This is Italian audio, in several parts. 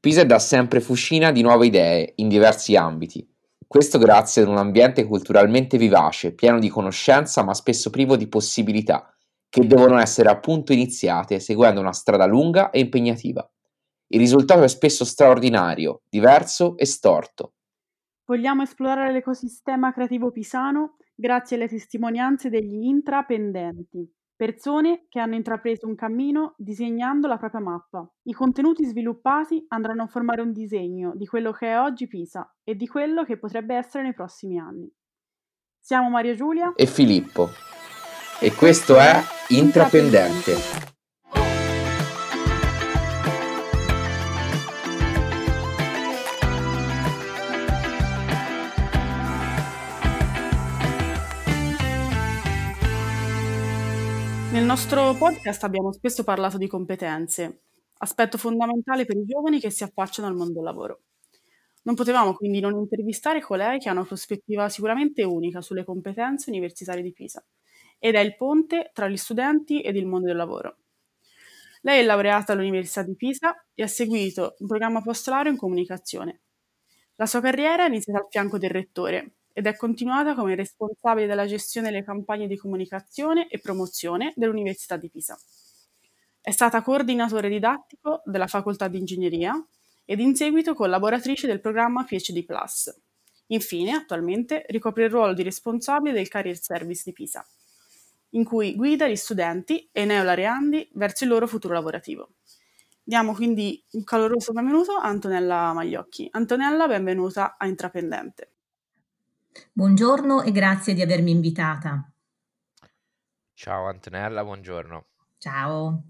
Pisa è da sempre fucina di nuove idee in diversi ambiti. Questo grazie ad un ambiente culturalmente vivace, pieno di conoscenza ma spesso privo di possibilità, che devono essere appunto iniziate seguendo una strada lunga e impegnativa. Il risultato è spesso straordinario, diverso e storto. Vogliamo esplorare l'ecosistema creativo pisano grazie alle testimonianze degli intrapendenti, persone che hanno intrapreso un cammino disegnando la propria mappa. I contenuti sviluppati andranno a formare un disegno di quello che è oggi Pisa e di quello che potrebbe essere nei prossimi anni. Siamo Maria Giulia e Filippo e questo è Intrapendente. Nostro podcast abbiamo spesso parlato di competenze, aspetto fondamentale per i giovani che si affacciano al mondo del lavoro. Non potevamo quindi non intervistare colei che ha una prospettiva sicuramente unica sulle competenze universitarie di Pisa ed è il ponte tra gli studenti ed il mondo del lavoro. Lei è laureata all'Università di Pisa e ha seguito un programma postolare in comunicazione. La sua carriera è iniziata al fianco del rettore, ed è continuata come responsabile della gestione delle campagne di comunicazione e promozione dell'Università di Pisa. È stata coordinatore didattico della Facoltà di Ingegneria ed in seguito collaboratrice del programma PhD Plus. Infine, attualmente, ricopre il ruolo di responsabile del Career Service di Pisa, in cui guida gli studenti e neolaureandi verso il loro futuro lavorativo. Diamo quindi un caloroso benvenuto a Antonella Magliocchi. Antonella, benvenuta a Intrapendente. Buongiorno e grazie di avermi invitata. Ciao Antonella, buongiorno. Ciao.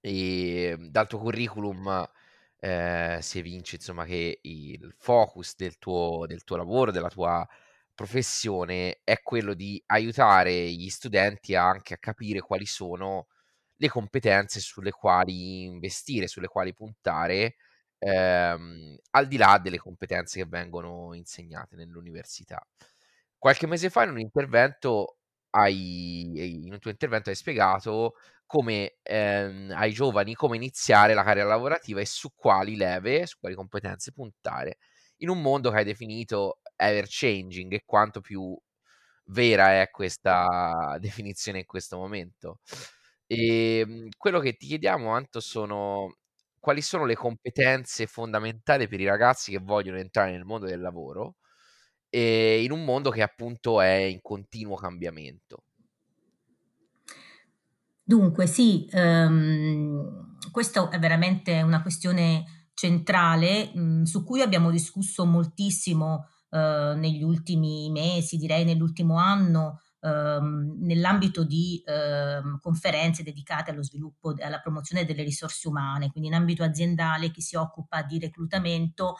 E dal tuo curriculum eh, si evince insomma che il focus del tuo, del tuo lavoro, della tua professione è quello di aiutare gli studenti anche a capire quali sono le competenze sulle quali investire, sulle quali puntare ehm, al di là delle competenze che vengono insegnate nell'università. Qualche mese fa in un intervento hai, in un tuo intervento hai spiegato come ehm, ai giovani come iniziare la carriera lavorativa e su quali leve, su quali competenze puntare in un mondo che hai definito ever changing e quanto più vera è questa definizione in questo momento. E ehm, quello che ti chiediamo, Anto, sono quali sono le competenze fondamentali per i ragazzi che vogliono entrare nel mondo del lavoro e in un mondo che appunto è in continuo cambiamento. Dunque sì, um, questa è veramente una questione centrale um, su cui abbiamo discusso moltissimo uh, negli ultimi mesi, direi nell'ultimo anno, ehm, nell'ambito di ehm, conferenze dedicate allo sviluppo e alla promozione delle risorse umane, quindi in ambito aziendale chi si occupa di reclutamento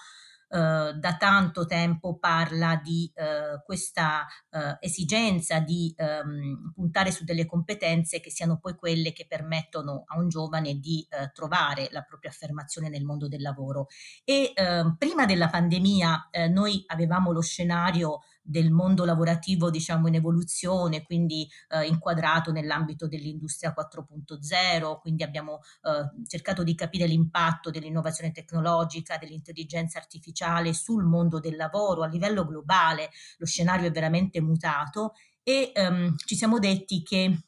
Uh, da tanto tempo parla di uh, questa uh, esigenza di um, puntare su delle competenze che siano poi quelle che permettono a un giovane di trovare la propria affermazione nel mondo del lavoro. E ehm, prima della pandemia noi avevamo lo scenario del mondo lavorativo diciamo in evoluzione, quindi eh, inquadrato nell'ambito dell'industria 4.0, quindi abbiamo eh, cercato di capire l'impatto dell'innovazione tecnologica, dell'intelligenza artificiale sul mondo del lavoro a livello globale, lo scenario è veramente mutato e ehm, ci siamo detti che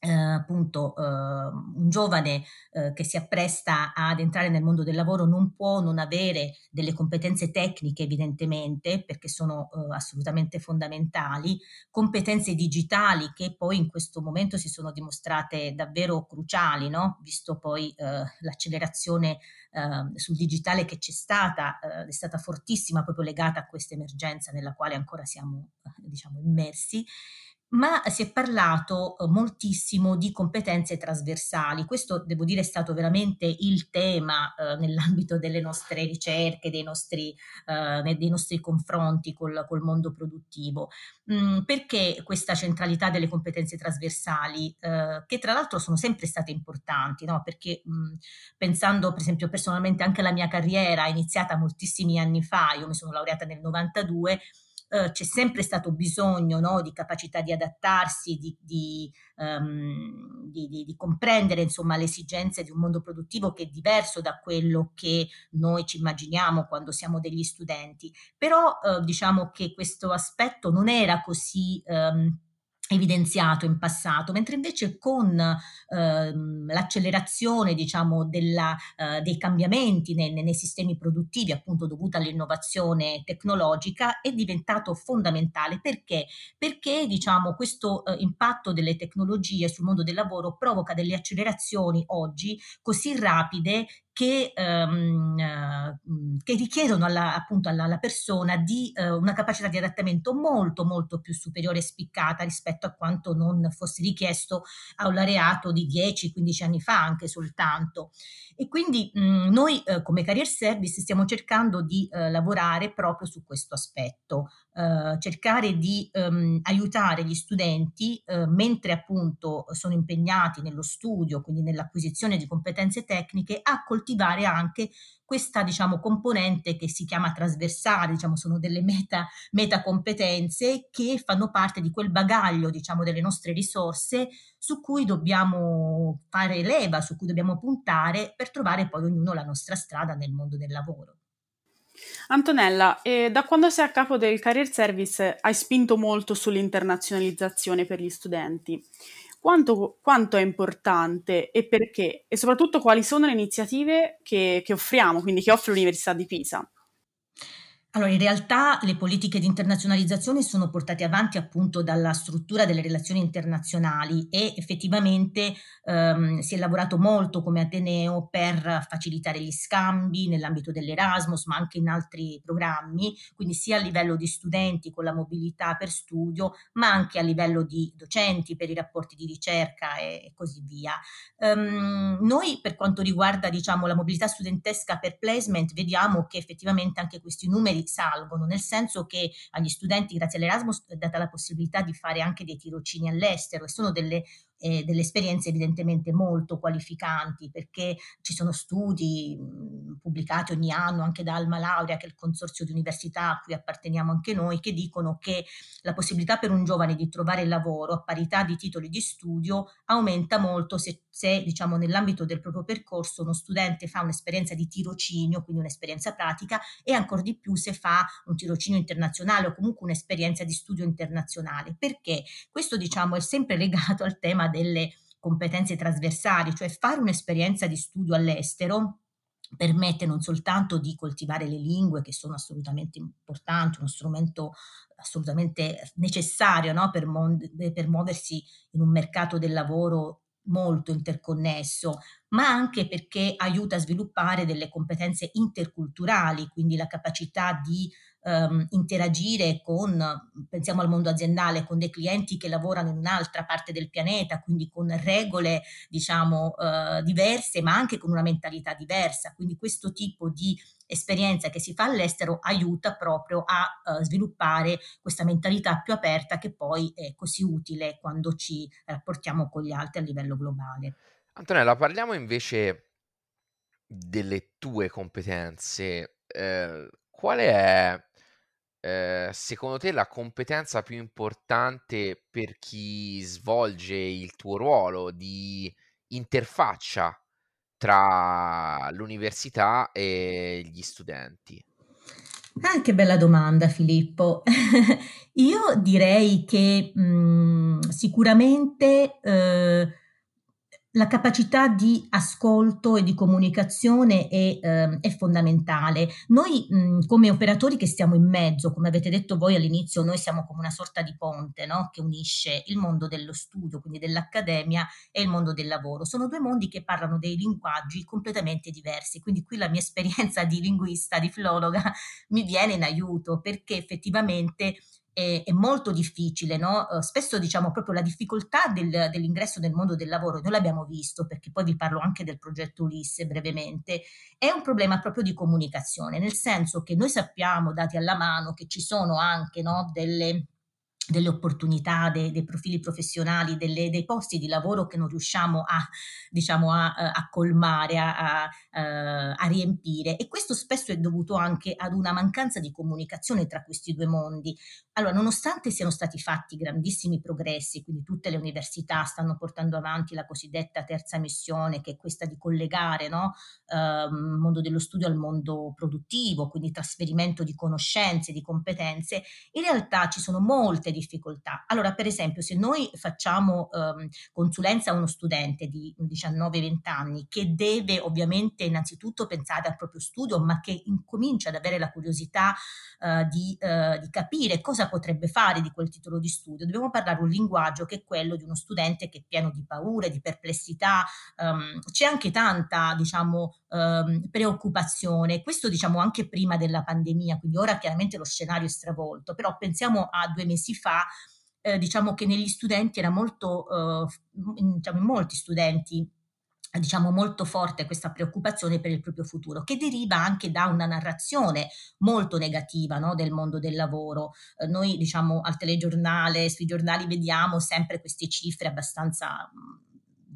eh, appunto eh, un giovane eh, che si appresta ad entrare nel mondo del lavoro non può non avere delle competenze tecniche evidentemente perché sono eh, assolutamente fondamentali, competenze digitali che poi in questo momento si sono dimostrate davvero cruciali, no? visto poi eh, l'accelerazione ehm, sul digitale che c'è stata, eh, è stata fortissima proprio legata a questa emergenza nella quale ancora siamo diciamo immersi ma si è parlato uh, moltissimo di competenze trasversali. Questo, devo dire, è stato veramente il tema uh, nell'ambito delle nostre ricerche, dei nostri, uh, dei nostri confronti col, col mondo produttivo. Mm, perché questa centralità delle competenze trasversali, che tra l'altro sono sempre state importanti, no? perché mh, mm, pensando per esempio personalmente anche alla mia carriera iniziata moltissimi anni fa, io mi sono laureata nel 92, eh, c'è sempre stato bisogno no, di capacità di adattarsi, di, di, um, di, di, comprendere insomma, le esigenze di un mondo produttivo che è diverso da quello che noi ci immaginiamo quando siamo degli studenti. Però eh, diciamo che questo aspetto non era così... Um, evidenziato in passato, mentre invece con ehm, l'accelerazione diciamo, della, eh, dei cambiamenti nei, nei, sistemi produttivi, appunto dovuta all'innovazione tecnologica, è diventato fondamentale. Perché? Perché diciamo, questo eh, impatto delle tecnologie sul mondo del lavoro provoca delle accelerazioni oggi così rapide che, uh, che richiedono alla, appunto alla, alla persona di uh, una capacità di adattamento molto molto più superiore e spiccata rispetto a quanto non fosse richiesto a un laureato di 10-15 anni fa anche soltanto. E quindi mh, noi eh, come Career Service stiamo cercando di eh, lavorare proprio su questo aspetto, eh, cercare di ehm, aiutare gli studenti eh, mentre appunto sono impegnati nello studio, quindi nell'acquisizione di competenze tecniche, a coltivare anche questa diciamo, componente che si chiama trasversale, diciamo, sono delle meta, meta competenze che fanno parte di quel bagaglio diciamo, delle nostre risorse su cui dobbiamo fare leva, su cui dobbiamo puntare per trovare poi ognuno la nostra strada nel mondo del lavoro. Antonella, eh, da quando sei a capo del Career Service hai spinto molto sull'internazionalizzazione per gli studenti. Quanto, quanto, è importante e perché? E soprattutto quali sono le iniziative che, che offriamo, quindi che offre l'Università di Pisa? Allora, in realtà le politiche di internazionalizzazione sono portate avanti appunto dalla struttura delle relazioni internazionali e effettivamente ehm, si è lavorato molto come Ateneo per facilitare gli scambi nell'ambito dell'Erasmus, ma anche in altri programmi, quindi sia a livello di studenti con la mobilità per studio, ma anche a livello di docenti per i rapporti di ricerca e, e così via. Um, noi per quanto riguarda diciamo la mobilità studentesca per placement vediamo che effettivamente anche questi numeri salgono, nel senso che agli studenti grazie all'Erasmus è data la possibilità di fare anche dei tirocini all'estero e sono delle eh, delle esperienze evidentemente molto qualificanti perché ci sono studi mh, pubblicati ogni anno anche da Alma Laurea, che è il consorzio di università a cui apparteniamo anche noi, che dicono che la possibilità per un giovane di trovare lavoro a parità di titoli di studio aumenta molto se, se diciamo nell'ambito del proprio percorso uno studente fa un'esperienza di tirocinio, quindi un'esperienza pratica e ancora di più se fa un tirocinio internazionale o comunque un'esperienza di studio internazionale. Perché? Questo diciamo è sempre legato al tema delle competenze trasversali, cioè fare un'esperienza di studio all'estero permette non soltanto di coltivare le lingue che sono assolutamente importanti, uno strumento assolutamente necessario no? per, mon- per muoversi in un mercato del lavoro molto interconnesso, ma anche perché aiuta a sviluppare delle competenze interculturali, quindi la capacità di um, interagire con, pensiamo al mondo aziendale, con dei clienti che lavorano in un'altra parte del pianeta, quindi con regole diciamo uh, diverse, ma anche con una mentalità diversa. Quindi questo tipo di esperienza che si fa all'estero aiuta proprio a uh, sviluppare questa mentalità più aperta che poi è così utile quando ci rapportiamo con gli altri a livello globale. Antonella, parliamo invece delle tue competenze. Eh, qual è Ehm, secondo te la competenza più importante per chi svolge il tuo ruolo di interfaccia tra l'università e gli studenti? Ah, che bella domanda Filippo. Io direi che, mhmm, sicuramente, uhm la capacità di ascolto e di comunicazione è, ehm, è fondamentale. Noi mh, come operatori che stiamo in mezzo, come avete detto voi all'inizio, noi siamo come una sorta di ponte no? che unisce il mondo dello studio, quindi dell'accademia, e il mondo del lavoro. Sono due mondi che parlano dei linguaggi completamente diversi, quindi qui la mia esperienza di linguista, di filologa, mi viene in aiuto perché effettivamente è, è molto difficile, no? Uh, spesso diciamo proprio la difficoltà del, dell'ingresso nel mondo del lavoro, noi l'abbiamo visto perché poi vi parlo anche del progetto Ulisse brevemente, è un problema proprio di comunicazione, nel senso che noi sappiamo, dati alla mano, che ci sono anche no, delle delle opportunità, dei, dei profili professionali, delle, dei posti di lavoro che non riusciamo a, diciamo, a, a colmare, a, a, a, riempire. E questo spesso è dovuto anche ad una mancanza di comunicazione tra questi due mondi. Allora, nonostante siano stati fatti grandissimi progressi, quindi tutte le università stanno portando avanti la cosiddetta terza missione, che è questa di collegare no, eh, mondo dello studio al mondo produttivo, quindi trasferimento di conoscenze, di competenze, in realtà ci sono molte difficoltà. Allora, per esempio, se noi facciamo ehm, consulenza a uno studente di 19-20 anni che deve ovviamente innanzitutto pensare al proprio studio, ma che incomincia ad avere la curiosità eh, di, eh, di capire cosa potrebbe fare di quel titolo di studio, dobbiamo parlare un linguaggio che è quello di uno studente che è pieno di paure, di perplessità, um, c'è anche tanta, diciamo, um, preoccupazione, questo diciamo anche prima della pandemia, quindi ora chiaramente lo scenario è stravolto, però pensiamo a due mesi fa, eh, diciamo che negli studenti era molto, uh, diciamo in molti studenti diciamo molto forte questa preoccupazione per il proprio futuro che deriva anche da una narrazione molto negativa no, del mondo del lavoro. Eh, noi diciamo al telegiornale sui giornali vediamo sempre queste cifre abbastanza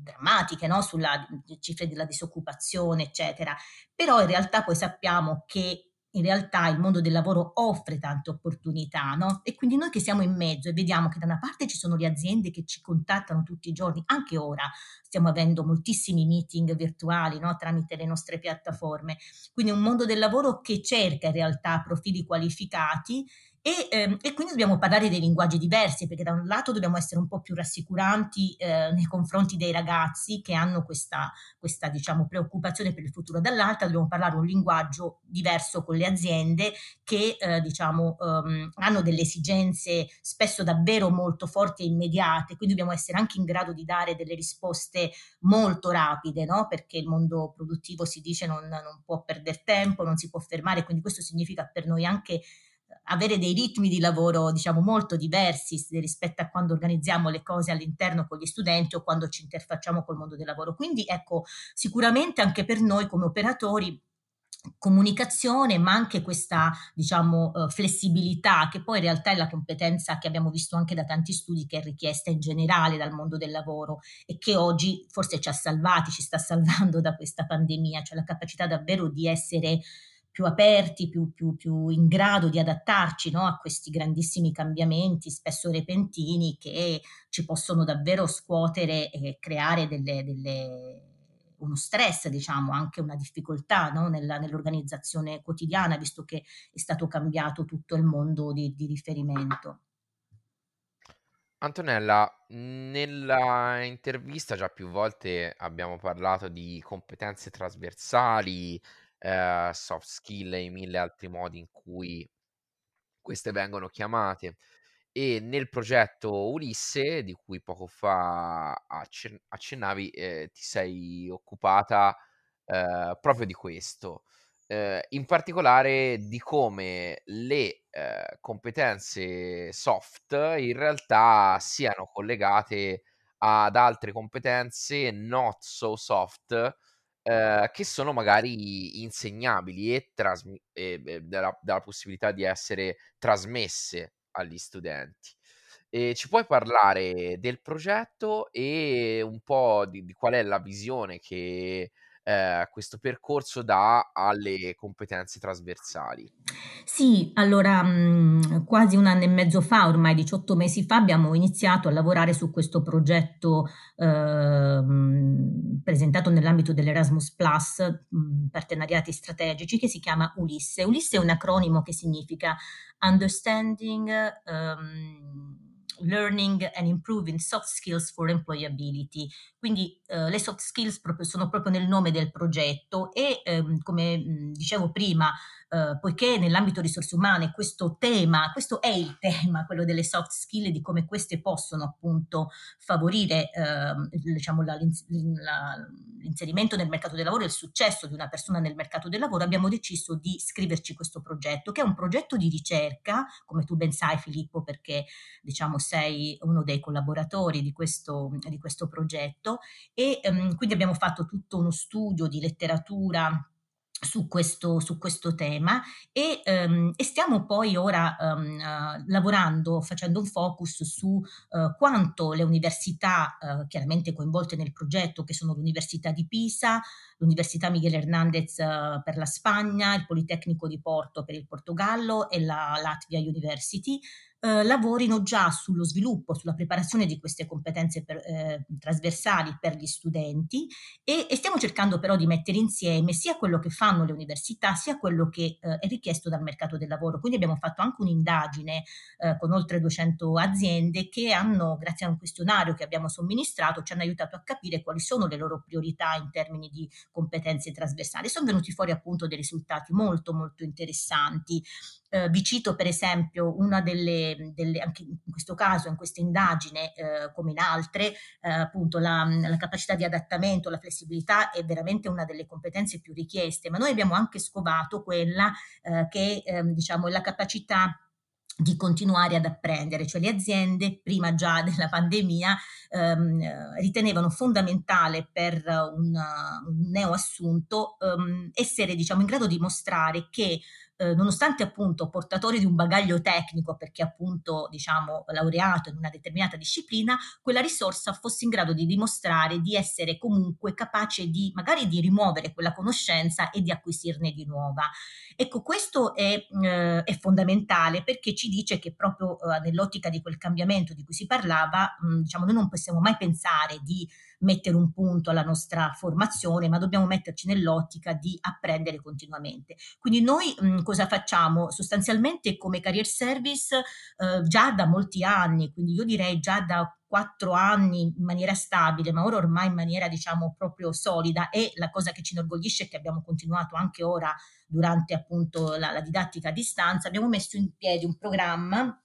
drammatiche no, sulla cifre della disoccupazione eccetera. Però in realtà poi sappiamo che in realtà il mondo del lavoro offre tante opportunità, no? E quindi noi che siamo in mezzo e vediamo che da una parte ci sono le aziende che ci contattano tutti i giorni, anche ora stiamo avendo moltissimi meeting virtuali, no? Tramite le nostre piattaforme. Quindi un mondo del lavoro che cerca in realtà profili qualificati e, ehm, e, quindi dobbiamo parlare dei linguaggi diversi, perché da un lato dobbiamo essere un po' più rassicuranti eh, nei confronti dei ragazzi che hanno questa, questa diciamo, preoccupazione per il futuro, dall'altra dobbiamo parlare un linguaggio diverso con le aziende che eh, diciamo, um, hanno delle esigenze spesso davvero molto forti e immediate, quindi dobbiamo essere anche in grado di dare delle risposte molto rapide, no? perché il mondo produttivo si dice non, non può perdere tempo, non si può fermare, quindi questo significa per noi anche avere dei ritmi di lavoro diciamo molto diversi rispetto a quando organizziamo le cose all'interno con gli studenti o quando ci interfacciamo col mondo del lavoro. Quindi ecco, sicuramente anche per noi come operatori comunicazione, ma anche questa, diciamo, uh, flessibilità, che poi in realtà è la competenza che abbiamo visto anche da tanti studi che è richiesta in generale dal mondo del lavoro e che oggi forse ci ha salvati, ci sta salvando da questa pandemia, cioè la capacità davvero di essere più aperti, più, più, più in grado di adattarci no, a questi grandissimi cambiamenti, spesso repentini, che ci possono davvero scuotere e creare delle, delle uno stress, diciamo, anche una difficoltà no? Nella, nell'organizzazione quotidiana, visto che è stato cambiato tutto il mondo di, di riferimento. Antonella, nella intervista già più volte abbiamo parlato di competenze trasversali, eh, soft skill e i mille altri modi in cui queste vengono chiamate. E nel progetto Ulisse, di cui poco fa accen- accennavi, eh, ti sei occupata eh, proprio di questo. Eh, in particolare di come le eh, competenze soft in realtà siano collegate ad altre competenze not so soft Ehm, che sono magari insegnabili e trasmi e e della della possibilità di essere trasmesse agli studenti. Ehm, ci puoi parlare del progetto e un po' di di qual è la visione che ehm, questo percorso dà alle competenze trasversali. Sì, allora mh, quasi un anno e mezzo fa, ormai 18 mesi fa, abbiamo iniziato a lavorare su questo progetto eh, presentato nell'ambito dell'Erasmus Plus, mh, partenariati strategici, che si chiama Ulisse. Ulisse è un acronimo che significa Understanding. Um, Learning and Improving Soft Skills for Employability. Quindi eh, le soft skills proprio, sono proprio nel nome del progetto e ehm, come mh, dicevo prima, eh, poiché nell'ambito risorse umane questo tema, questo è il tema, quello delle soft skill e di come queste possono appunto favorire eh, diciamo, la, la, l'inserimento nel mercato del lavoro e il successo di una persona nel mercato del lavoro, abbiamo deciso di scriverci questo progetto, che è un progetto di ricerca, come tu ben sai Filippo, perché diciamo sei uno dei collaboratori di questo, di questo progetto e ehm, quindi abbiamo fatto tutto uno studio di letteratura su questo, su questo tema e, um, e, stiamo poi ora um, uh, lavorando, facendo un focus su uh, quanto le università uh, chiaramente coinvolte nel progetto, che sono l'Università di Pisa, l'Università Miguel Hernandez per la Spagna, il Politecnico di Porto per il Portogallo e la Latvia University, eh, lavorino già sullo sviluppo, sulla preparazione di queste competenze per, eh, trasversali per gli studenti e, e, stiamo cercando però di mettere insieme sia quello che fanno le università sia quello che eh, è richiesto dal mercato del lavoro. Quindi abbiamo fatto anche un'indagine eh, con oltre 200 aziende che hanno, grazie a un questionario che abbiamo somministrato, ci hanno aiutato a capire quali sono le loro priorità in termini di competenze trasversali. Sono venuti fuori appunto dei risultati molto molto interessanti. Eh, vi cito per esempio una delle, delle, anche in questo caso, in questa indagine, eh, come in altre, eh, appunto la, la, capacità di adattamento, la flessibilità è veramente una delle competenze più richieste, ma noi abbiamo anche scovato quella eh, che ehm, diciamo è la capacità di continuare ad apprendere, cioè le aziende prima già della pandemia ehm, ritenevano fondamentale per un, un neoassunto ehm, essere diciamo in grado di mostrare che eh, nonostante appunto portatori di un bagaglio tecnico, perché appunto diciamo laureato in una determinata disciplina, quella risorsa fosse in grado di dimostrare di essere comunque capace di magari di rimuovere quella conoscenza e di acquisirne di nuova. Ecco, questo è, eh, è fondamentale perché ci dice che proprio eh, nell'ottica di quel cambiamento di cui si parlava, mh, diciamo, noi non possiamo mai pensare di mettere un punto alla nostra formazione, ma dobbiamo metterci nell'ottica di apprendere continuamente. Quindi noi mh, cosa facciamo? Sostanzialmente come career service eh, già da molti anni, quindi io direi già da quattro anni in maniera stabile, ma ora ormai in maniera diciamo proprio solida e la cosa che ci inorgoglisce è che abbiamo continuato anche ora durante appunto la, la didattica a distanza, abbiamo messo in piedi un programma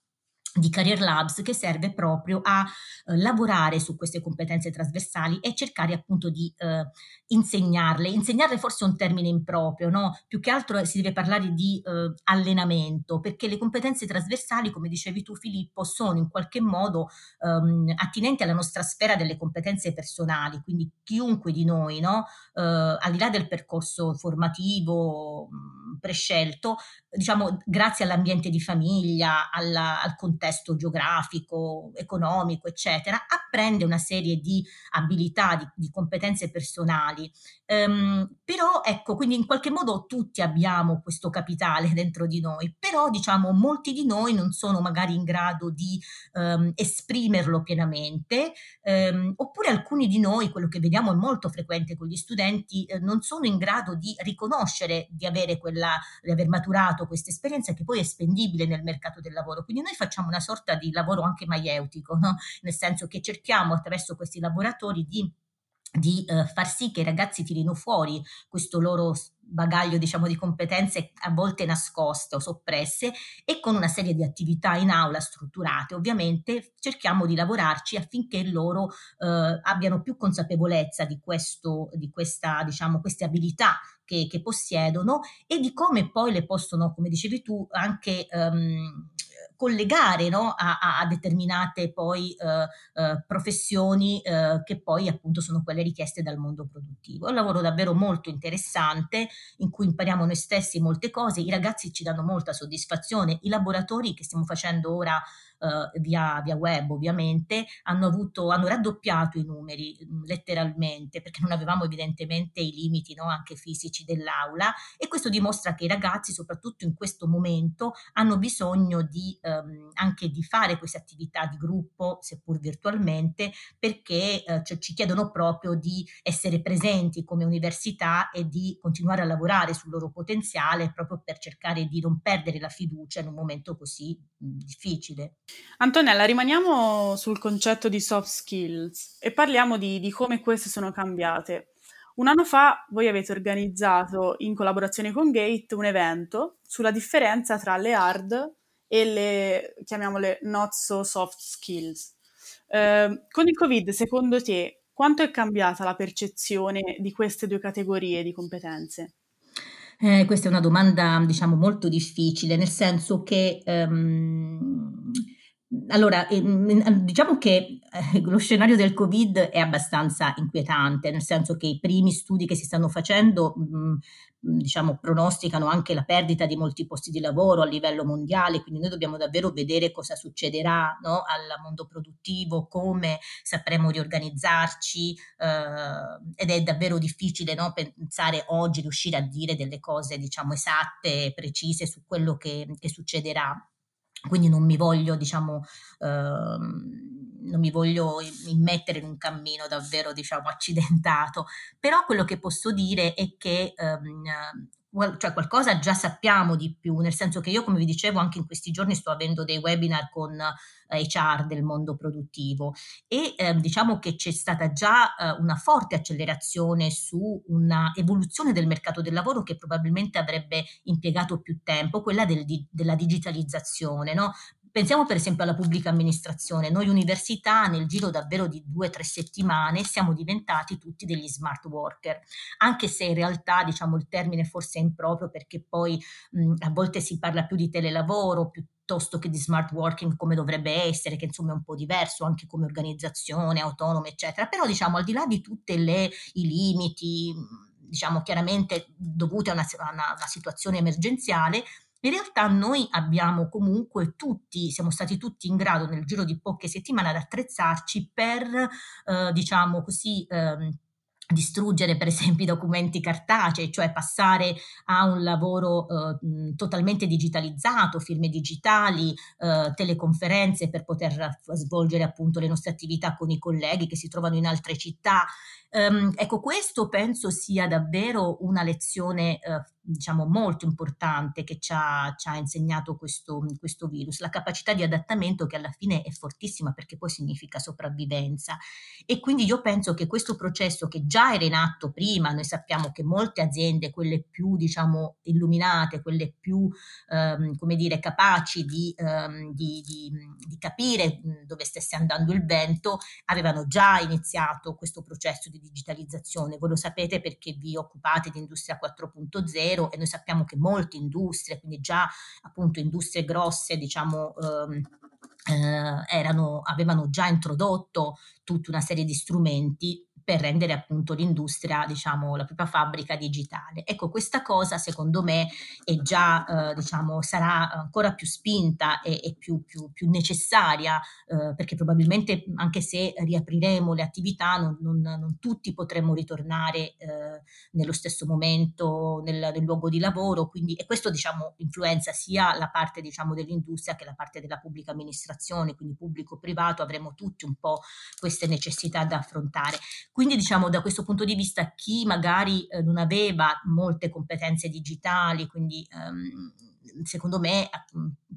di Career Labs che serve proprio a eh, lavorare su queste competenze trasversali e cercare appunto di eh, insegnarle. Insegnarle forse è un termine improprio, no? Più che altro si deve parlare di eh, allenamento, perché le competenze trasversali, come dicevi tu Filippo, sono in qualche modo ehm, attinenti alla nostra sfera delle competenze personali, quindi chiunque di noi, no? Eh, al di là del percorso formativo mh, prescelto, diciamo grazie all'ambiente di famiglia, alla, al contesto contesto geografico, economico, eccetera, apprende una serie di abilità, di, di competenze personali. Um, però ecco, quindi in qualche modo tutti abbiamo questo capitale dentro di noi, però diciamo molti di noi non sono magari in grado di um, esprimerlo pienamente, um, oppure alcuni di noi, quello che vediamo è molto frequente con gli studenti, eh, non sono in grado di riconoscere di avere quella, di aver maturato questa esperienza che poi è spendibile nel mercato del lavoro. Quindi noi facciamo una sorta di lavoro anche maieutico, no? nel senso che cerchiamo attraverso questi laboratori di di eh, far sì che i ragazzi tirino fuori questo loro bagaglio diciamo di competenze a volte nascoste o soppresse e con una serie di attività in aula strutturate ovviamente cerchiamo di lavorarci affinché loro eh, abbiano più consapevolezza di questo di questa diciamo queste abilità che, che possiedono e di come poi le possono come dicevi tu anche um, collegare no, a, a, determinate poi eh, eh, professioni eh, che poi appunto sono quelle richieste dal mondo produttivo. È un lavoro davvero molto interessante in cui impariamo noi stessi molte cose, i ragazzi ci danno molta soddisfazione, i laboratori che stiamo facendo ora eh, via, via, web ovviamente, hanno, avuto, hanno raddoppiato i numeri mm, letteralmente perché non avevamo evidentemente i limiti no, anche fisici dell'aula e questo dimostra che i ragazzi soprattutto in questo momento hanno bisogno di, ehm, anche di fare queste attività di gruppo seppur virtualmente perché eh, cioè, ci chiedono proprio di essere presenti come università e di continuare a lavorare sul loro potenziale proprio per cercare di non perdere la fiducia in un momento così mm, difficile. Antonella, rimaniamo sul concetto di soft skills e parliamo di, di come queste sono cambiate. Un anno fa voi avete organizzato in collaborazione con Gate un evento sulla differenza tra le hard e le, chiamiamole, not so soft skills. Eh, con il Covid, secondo te, quanto è cambiata la percezione di queste due categorie di competenze? Eh, questa è una domanda, diciamo, molto difficile, nel senso che ehm, allora, ehm, diciamo che eh, lo scenario del Covid è abbastanza inquietante, nel senso che i primi studi che si stanno facendo, mh, diciamo, pronosticano anche la perdita di molti posti di lavoro a livello mondiale, quindi noi dobbiamo davvero vedere cosa succederà no, al mondo produttivo, come sapremo riorganizzarci eh, ed è davvero difficile no, pensare oggi, riuscire a dire delle cose, diciamo, esatte, precise su quello che, che succederà quindi non mi voglio, diciamo, ehm, non mi voglio immettere in un cammino davvero, diciamo, accidentato, però quello che posso dire è che ehm, cioè qualcosa già sappiamo di più, nel senso che io, come vi dicevo, anche in questi giorni sto avendo dei webinar con HR del mondo produttivo e eh, diciamo che c'è stata già eh, una forte accelerazione su una evoluzione del mercato del lavoro che probabilmente avrebbe impiegato più tempo, quella del, della digitalizzazione, no? Pensiamo per esempio alla pubblica amministrazione. Noi università nel giro davvero di due o tre settimane siamo diventati tutti degli smart worker, anche se in realtà diciamo il termine forse è improprio perché poi mh, a volte si parla più di telelavoro piuttosto che di smart working come dovrebbe essere, che insomma è un po' diverso anche come organizzazione autonoma eccetera. Però diciamo al di là di tutti i limiti diciamo chiaramente dovuti a una, a una, una situazione emergenziale, in realtà noi abbiamo comunque tutti, siamo stati tutti in grado nel giro di poche settimane ad attrezzarci per, eh, diciamo così, eh, distruggere per esempio i documenti cartacei, cioè passare a un lavoro eh, totalmente digitalizzato, firme digitali, eh, teleconferenze per poter svolgere appunto le nostre attività con i colleghi che si trovano in altre città. Um, ecco, questo penso sia davvero una lezione eh, diciamo molto importante che ci ha, ci ha insegnato questo, questo, virus, la capacità di adattamento che alla fine è fortissima perché poi significa sopravvivenza e quindi io penso che questo processo che già era in atto prima, noi sappiamo che molte aziende, quelle più diciamo illuminate, quelle più ehm, come dire capaci di, ehm, di, di, di capire dove stesse andando il vento, avevano già iniziato questo processo di digitalizzazione. Voi lo sapete perché vi occupate di industria 4.0 vero e noi sappiamo che molte industrie, quindi già appunto industrie grosse, diciamo, ehm, eh, erano, avevano già introdotto tutta una serie di strumenti per rendere appunto l'industria, diciamo, la propria fabbrica digitale. Ecco, questa cosa secondo me è già, eh, diciamo, sarà ancora più spinta e, e più, più, più, necessaria, eh, perché probabilmente anche se riapriremo le attività, non, non, non tutti potremo ritornare eh, nello stesso momento nel, nel, luogo di lavoro, quindi, e questo diciamo influenza sia la parte diciamo dell'industria che la parte della pubblica amministrazione, quindi pubblico-privato, avremo tutti un po' queste necessità da affrontare. Quindi diciamo da questo punto di vista chi magari eh, non aveva molte competenze digitali, quindi ehm, secondo me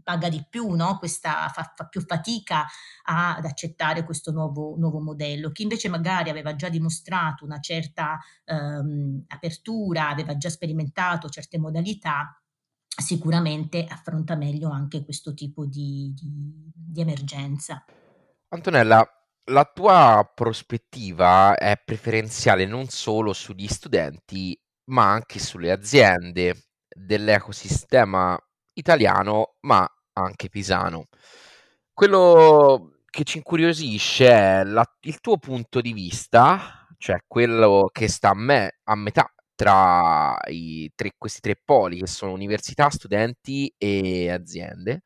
paga di più, no? Questa, fa, fa, più fatica a, ad accettare questo nuovo, nuovo, modello. Chi invece magari aveva già dimostrato una certa ehm, apertura, aveva già sperimentato certe modalità, sicuramente affronta meglio anche questo tipo di, di, di emergenza. Antonella, la tua prospettiva è preferenziale non solo sugli studenti, ma anche sulle aziende dell'ecosistema italiano, ma anche pisano. Quello che ci incuriosisce è la, il tuo punto di vista, cioè quello che sta a, me, a metà tra tre, questi tre poli che sono università, studenti e aziende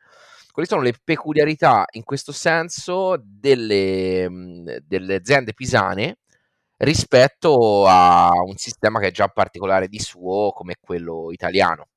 quali sono le peculiarità in questo senso delle, mhmm, delle aziende pisane rispetto a un sistema che è già particolare di suo come quello italiano?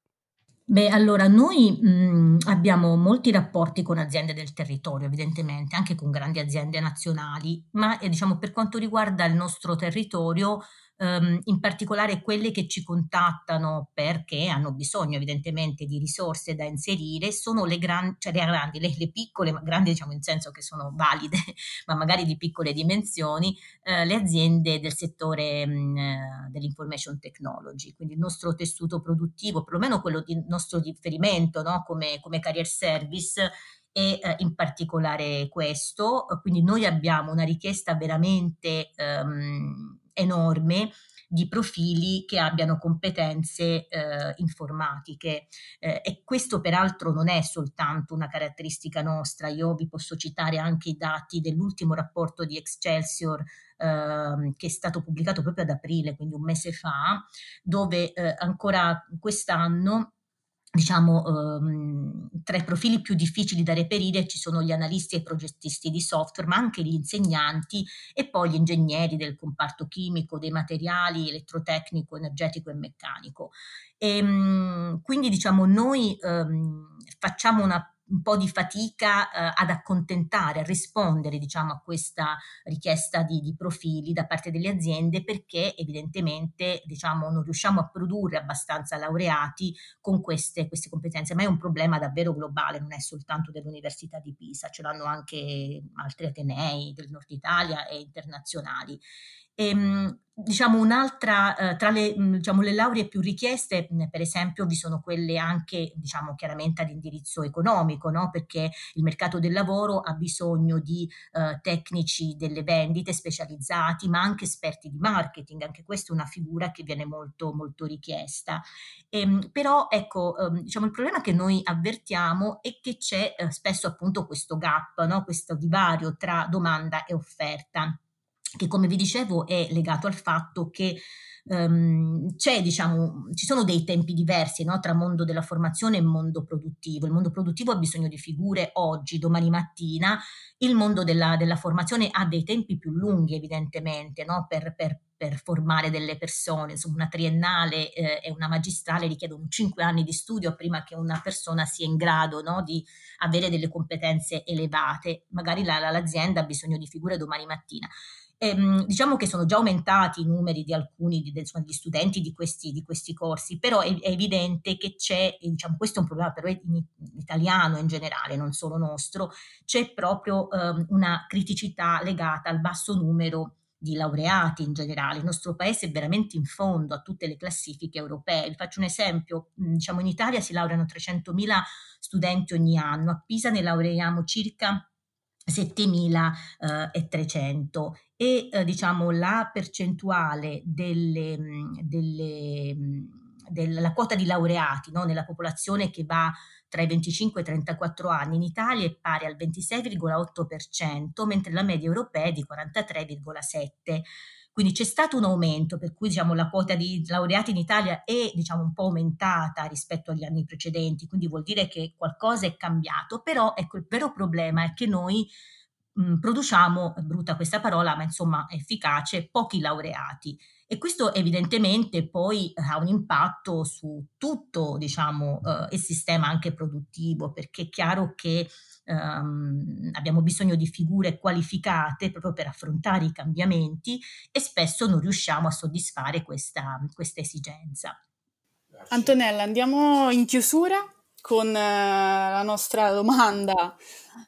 Beh, allora noi mh, abbiamo molti rapporti con aziende del territorio, evidentemente, anche con grandi aziende nazionali, ma eh, diciamo per quanto riguarda il nostro territorio, ehm, in particolare quelle che ci contattano perché hanno bisogno evidentemente di risorse da inserire, sono le, gran, cioè le grandi, le, le, piccole, grandi diciamo in senso che sono valide, ma magari di piccole dimensioni, eh, le aziende del settore mh, eh, dell'information technology, quindi il nostro tessuto produttivo, perlomeno quello di nostro riferimento no? come, come career service, e eh, in particolare questo. Quindi noi abbiamo una richiesta veramente ehm, enorme di profili che abbiano competenze eh, informatiche. Eh, e questo peraltro non è soltanto una caratteristica nostra, io vi posso citare anche i dati dell'ultimo rapporto di Excelsior eh, che è stato pubblicato proprio ad aprile, quindi un mese fa, dove eh, ancora quest'anno diciamo, ehm, tra i profili più difficili da reperire ci sono gli analisti e i progettisti di software, ma anche gli insegnanti e poi gli ingegneri del comparto chimico, dei materiali, elettrotecnico, energetico e meccanico. E, ehm, quindi diciamo noi ehm, facciamo una un po' di fatica eh, ad accontentare, a rispondere diciamo, a questa richiesta di, di, profili da parte delle aziende perché evidentemente diciamo, non riusciamo a produrre abbastanza laureati con queste, queste competenze, ma è un problema davvero globale, non è soltanto dell'Università di Pisa, ce l'hanno anche altri atenei del nord Italia e internazionali. E, ehm, diciamo un'altra, eh, tra le, mm, diciamo, le lauree più richieste, mm, per esempio, vi sono quelle anche, diciamo, chiaramente ad indirizzo economico, no? perché il mercato del lavoro ha bisogno di eh, tecnici delle vendite specializzati, ma anche esperti di marketing, anche questa è una figura che viene molto, molto richiesta. E, ehm, però, ecco, ehm, diciamo, il problema che noi avvertiamo è che c'è eh, spesso appunto questo gap, no? questo divario tra domanda e offerta che come vi dicevo è legato al fatto che um, diciamo, ci sono dei tempi diversi no, tra mondo della formazione e mondo produttivo. Il mondo produttivo ha bisogno di figure oggi, domani mattina, il mondo della, della formazione ha dei tempi più lunghi evidentemente no, per, per, per, formare delle persone. Insomma, una triennale eh, e una magistrale richiedono cinque anni di studio prima che una persona sia in grado no, di avere delle competenze elevate. Magari la, l'azienda ha bisogno di figure domani mattina. Ehm, diciamo che sono già aumentati i numeri di alcuni di, insomma, degli studenti di questi, di questi, corsi, però è, è, evidente che c'è, diciamo, questo è un problema però in, italiano in generale, non solo nostro, c'è proprio ehm, una criticità legata al basso numero di laureati in generale. Il nostro paese è veramente in fondo a tutte le classifiche europee. Vi faccio un esempio, diciamo in Italia si laureano 300.000 studenti ogni anno, a Pisa ne laureiamo circa 7.300 e eh, diciamo la percentuale delle, delle, della quota di laureati no, nella popolazione che va tra i 25 e i 34 anni in Italia è pari al 26,8%, mentre la media europea è di 43,7%. Quindi c'è stato un aumento, per cui diciamo, la quota di laureati in Italia è diciamo, un po' aumentata rispetto agli anni precedenti, quindi vuol dire che qualcosa è cambiato, però ecco, il vero problema è che noi mh, produciamo, è brutta questa parola, ma insomma efficace, pochi laureati. E questo evidentemente poi ha un impatto su tutto diciamo, eh, il sistema anche produttivo, perché è chiaro che Um, abbiamo bisogno di figure qualificate proprio per affrontare i cambiamenti e spesso non riusciamo a soddisfare questa, questa esigenza. Antonella, andiamo in chiusura con uh, la nostra domanda.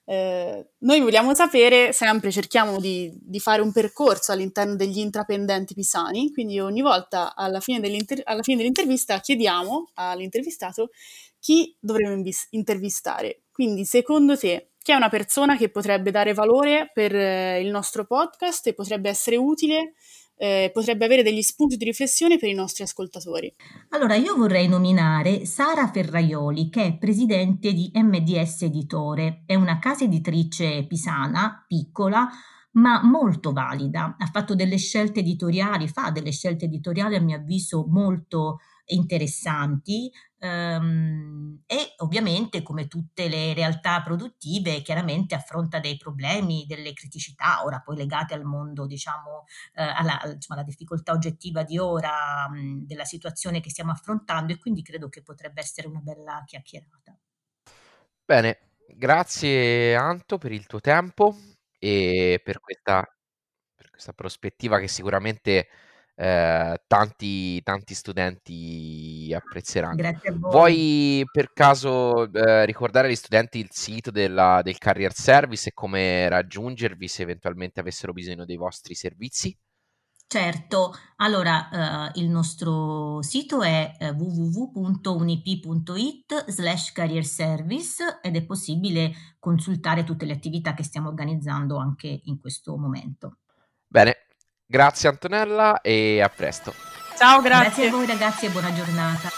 Eh, noi vogliamo sapere, sempre cerchiamo di, di, fare un percorso all'interno degli intraprendenti pisani, quindi ogni volta alla fine, alla fine dell'intervista chiediamo all'intervistato chi dovremmo intervistare. Quindi, secondo te, chi è una persona che potrebbe dare valore per eh, il nostro podcast e potrebbe essere utile, eh, potrebbe avere degli spunti di riflessione per i nostri ascoltatori? Allora, io vorrei nominare Sara Ferraioli, che è presidente di MDS Editore. È una casa editrice pisana, piccola, ma molto valida. Ha fatto delle scelte editoriali, fa delle scelte editoriali a mio avviso molto interessanti um, e ovviamente come tutte le realtà produttive chiaramente affronta dei problemi, delle criticità ora poi legate al mondo diciamo eh, alla, insomma, alla, difficoltà oggettiva di ora um, della situazione che stiamo affrontando e quindi credo che potrebbe essere una bella chiacchierata. Bene, grazie Anto per il tuo tempo e per questa, per questa prospettiva che sicuramente eh, tanti, tanti studenti apprezzeranno. Grazie a voi. Vuoi per caso eh, ricordare agli studenti il sito della, del Career Service e come raggiungervi se eventualmente avessero bisogno dei vostri servizi? Certo, allora eh, il nostro sito è eh, www.unip.it slash career service ed è possibile consultare tutte le attività che stiamo organizzando anche in questo momento. Bene, Grazie Antonella e a presto. Ciao, grazie. Grazie a voi ragazzi e buona giornata.